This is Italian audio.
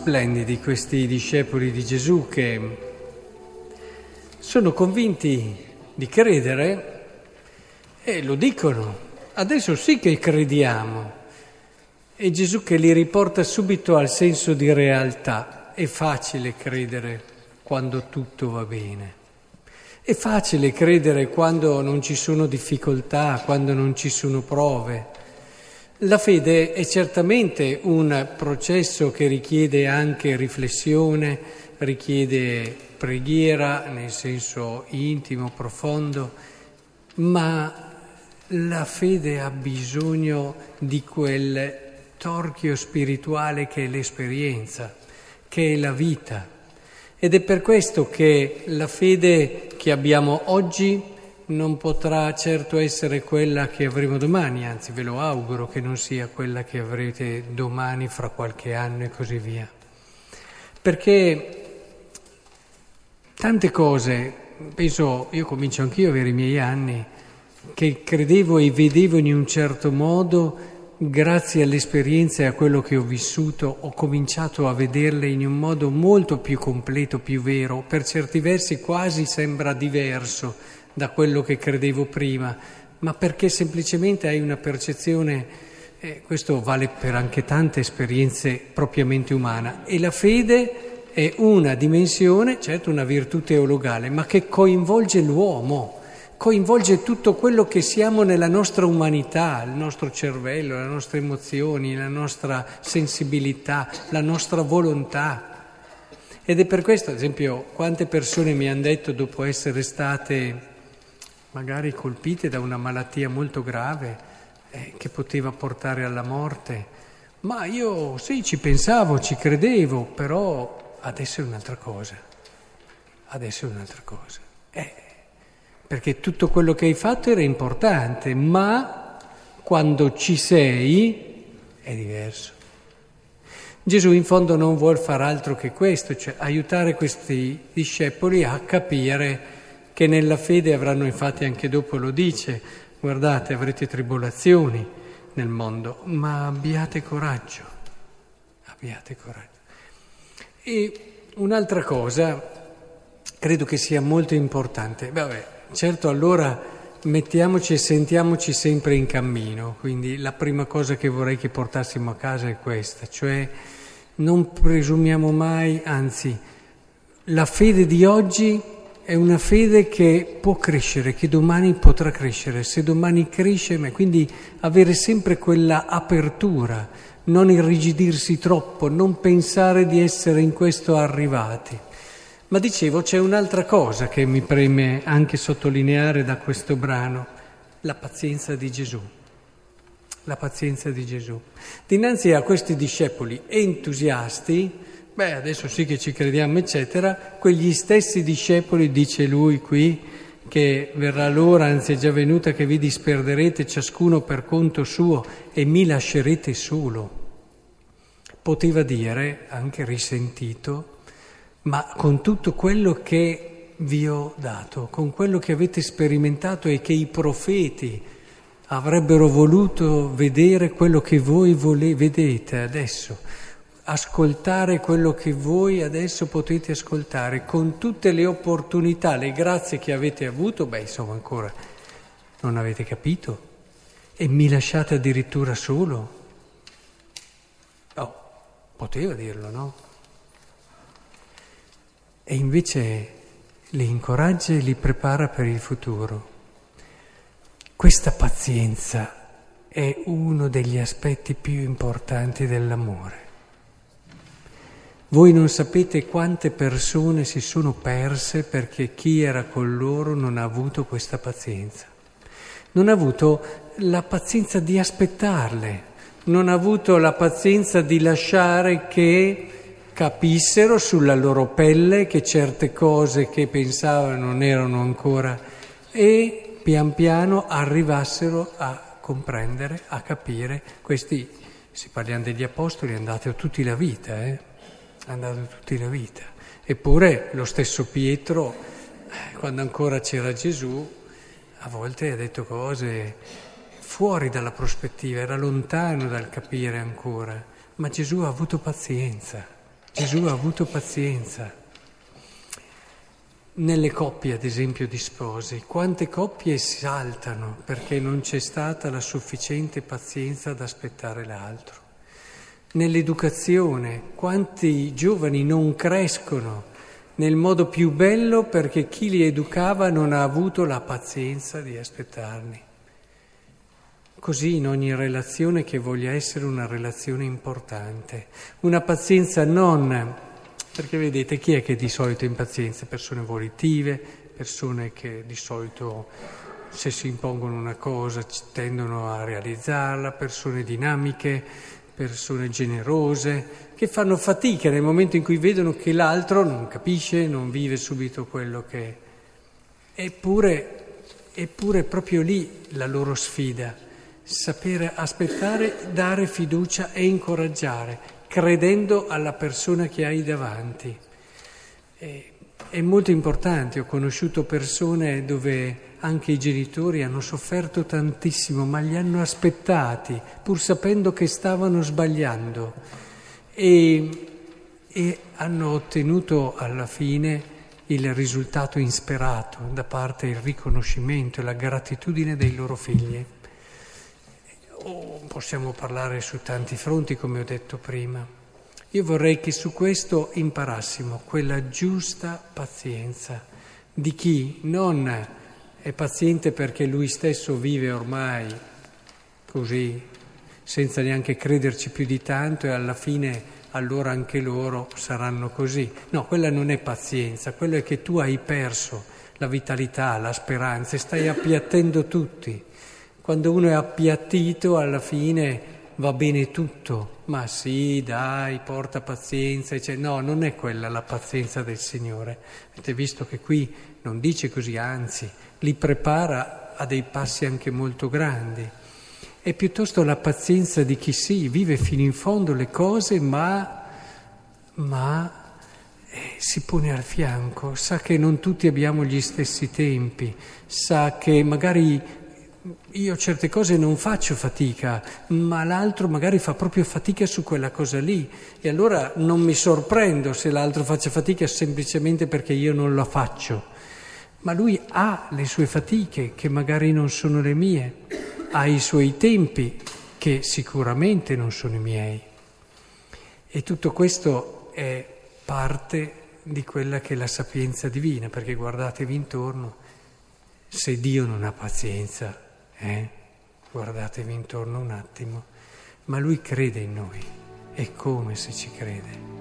splendidi questi discepoli di Gesù che sono convinti di credere e lo dicono. Adesso sì che crediamo. E Gesù che li riporta subito al senso di realtà. È facile credere quando tutto va bene. È facile credere quando non ci sono difficoltà, quando non ci sono prove. La fede è certamente un processo che richiede anche riflessione, richiede preghiera nel senso intimo, profondo, ma la fede ha bisogno di quel torchio spirituale che è l'esperienza, che è la vita. Ed è per questo che la fede che abbiamo oggi non potrà certo essere quella che avremo domani, anzi ve lo auguro che non sia quella che avrete domani fra qualche anno e così via. Perché tante cose, penso, io comincio anch'io ad avere i miei anni, che credevo e vedevo in un certo modo, grazie all'esperienza e a quello che ho vissuto, ho cominciato a vederle in un modo molto più completo, più vero, per certi versi quasi sembra diverso da quello che credevo prima, ma perché semplicemente hai una percezione, eh, questo vale per anche tante esperienze propriamente umane, e la fede è una dimensione, certo una virtù teologale, ma che coinvolge l'uomo, coinvolge tutto quello che siamo nella nostra umanità, il nostro cervello, le nostre emozioni, la nostra sensibilità, la nostra volontà. Ed è per questo, ad esempio, quante persone mi hanno detto dopo essere state magari colpite da una malattia molto grave eh, che poteva portare alla morte. Ma io sì, ci pensavo, ci credevo, però adesso è un'altra cosa. Adesso è un'altra cosa. Eh, perché tutto quello che hai fatto era importante, ma quando ci sei è diverso. Gesù in fondo non vuole fare altro che questo, cioè aiutare questi discepoli a capire che nella fede avranno infatti anche dopo lo dice, guardate avrete tribolazioni nel mondo, ma abbiate coraggio, abbiate coraggio. E un'altra cosa, credo che sia molto importante, vabbè, certo allora mettiamoci e sentiamoci sempre in cammino, quindi la prima cosa che vorrei che portassimo a casa è questa, cioè non presumiamo mai, anzi, la fede di oggi è una fede che può crescere, che domani potrà crescere, se domani cresce, quindi avere sempre quella apertura, non irrigidirsi troppo, non pensare di essere in questo arrivati. Ma dicevo, c'è un'altra cosa che mi preme anche sottolineare da questo brano, la pazienza di Gesù. La pazienza di Gesù. Dinanzi a questi discepoli entusiasti, Beh, adesso sì che ci crediamo, eccetera. Quegli stessi discepoli, dice lui qui, che verrà l'ora, anzi è già venuta, che vi disperderete ciascuno per conto suo e mi lascerete solo. Poteva dire, anche risentito, ma con tutto quello che vi ho dato, con quello che avete sperimentato e che i profeti avrebbero voluto vedere quello che voi vole- vedete adesso ascoltare quello che voi adesso potete ascoltare, con tutte le opportunità, le grazie che avete avuto, beh insomma ancora non avete capito e mi lasciate addirittura solo. Oh, poteva dirlo, no? E invece li incoraggia e li prepara per il futuro. Questa pazienza è uno degli aspetti più importanti dell'amore. Voi non sapete quante persone si sono perse perché chi era con loro non ha avuto questa pazienza. Non ha avuto la pazienza di aspettarle, non ha avuto la pazienza di lasciare che capissero sulla loro pelle che certe cose che pensavano non erano ancora e pian piano arrivassero a comprendere, a capire. Questi, se parliamo degli apostoli, andate tutti la vita, eh? Andato tutta la vita. Eppure lo stesso Pietro, eh, quando ancora c'era Gesù, a volte ha detto cose fuori dalla prospettiva, era lontano dal capire ancora, ma Gesù ha avuto pazienza, Gesù ha avuto pazienza. Nelle coppie, ad esempio, di sposi, quante coppie saltano perché non c'è stata la sufficiente pazienza ad aspettare l'altro. Nell'educazione, quanti giovani non crescono nel modo più bello perché chi li educava non ha avuto la pazienza di aspettarli. Così in ogni relazione che voglia essere una relazione importante, una pazienza non, perché vedete chi è che di solito impazienza? Persone volitive, persone che di solito se si impongono una cosa tendono a realizzarla, persone dinamiche, persone generose, che fanno fatica nel momento in cui vedono che l'altro non capisce, non vive subito quello che... Eppure, eppure proprio lì la loro sfida sapere aspettare, dare fiducia e incoraggiare, credendo alla persona che hai davanti. È molto importante, ho conosciuto persone dove anche i genitori hanno sofferto tantissimo, ma li hanno aspettati, pur sapendo che stavano sbagliando, e, e hanno ottenuto alla fine il risultato insperato da parte del riconoscimento e la gratitudine dei loro figli. O possiamo parlare su tanti fronti, come ho detto prima. Io vorrei che su questo imparassimo quella giusta pazienza di chi non è paziente perché lui stesso vive ormai così, senza neanche crederci più di tanto e alla fine allora anche loro saranno così. No, quella non è pazienza, quello è che tu hai perso la vitalità, la speranza e stai appiattendo tutti. Quando uno è appiattito alla fine va bene tutto, ma sì, dai, porta pazienza, cioè, no, non è quella la pazienza del Signore. Avete visto che qui non dice così, anzi, li prepara a dei passi anche molto grandi. È piuttosto la pazienza di chi sì, vive fino in fondo le cose, ma, ma eh, si pone al fianco, sa che non tutti abbiamo gli stessi tempi, sa che magari io certe cose non faccio fatica, ma l'altro magari fa proprio fatica su quella cosa lì e allora non mi sorprendo se l'altro faccia fatica semplicemente perché io non la faccio. Ma lui ha le sue fatiche che magari non sono le mie, ha i suoi tempi che sicuramente non sono i miei. E tutto questo è parte di quella che è la sapienza divina, perché guardatevi intorno, se Dio non ha pazienza, eh? Guardatevi intorno un attimo, ma lui crede in noi, è come se ci crede.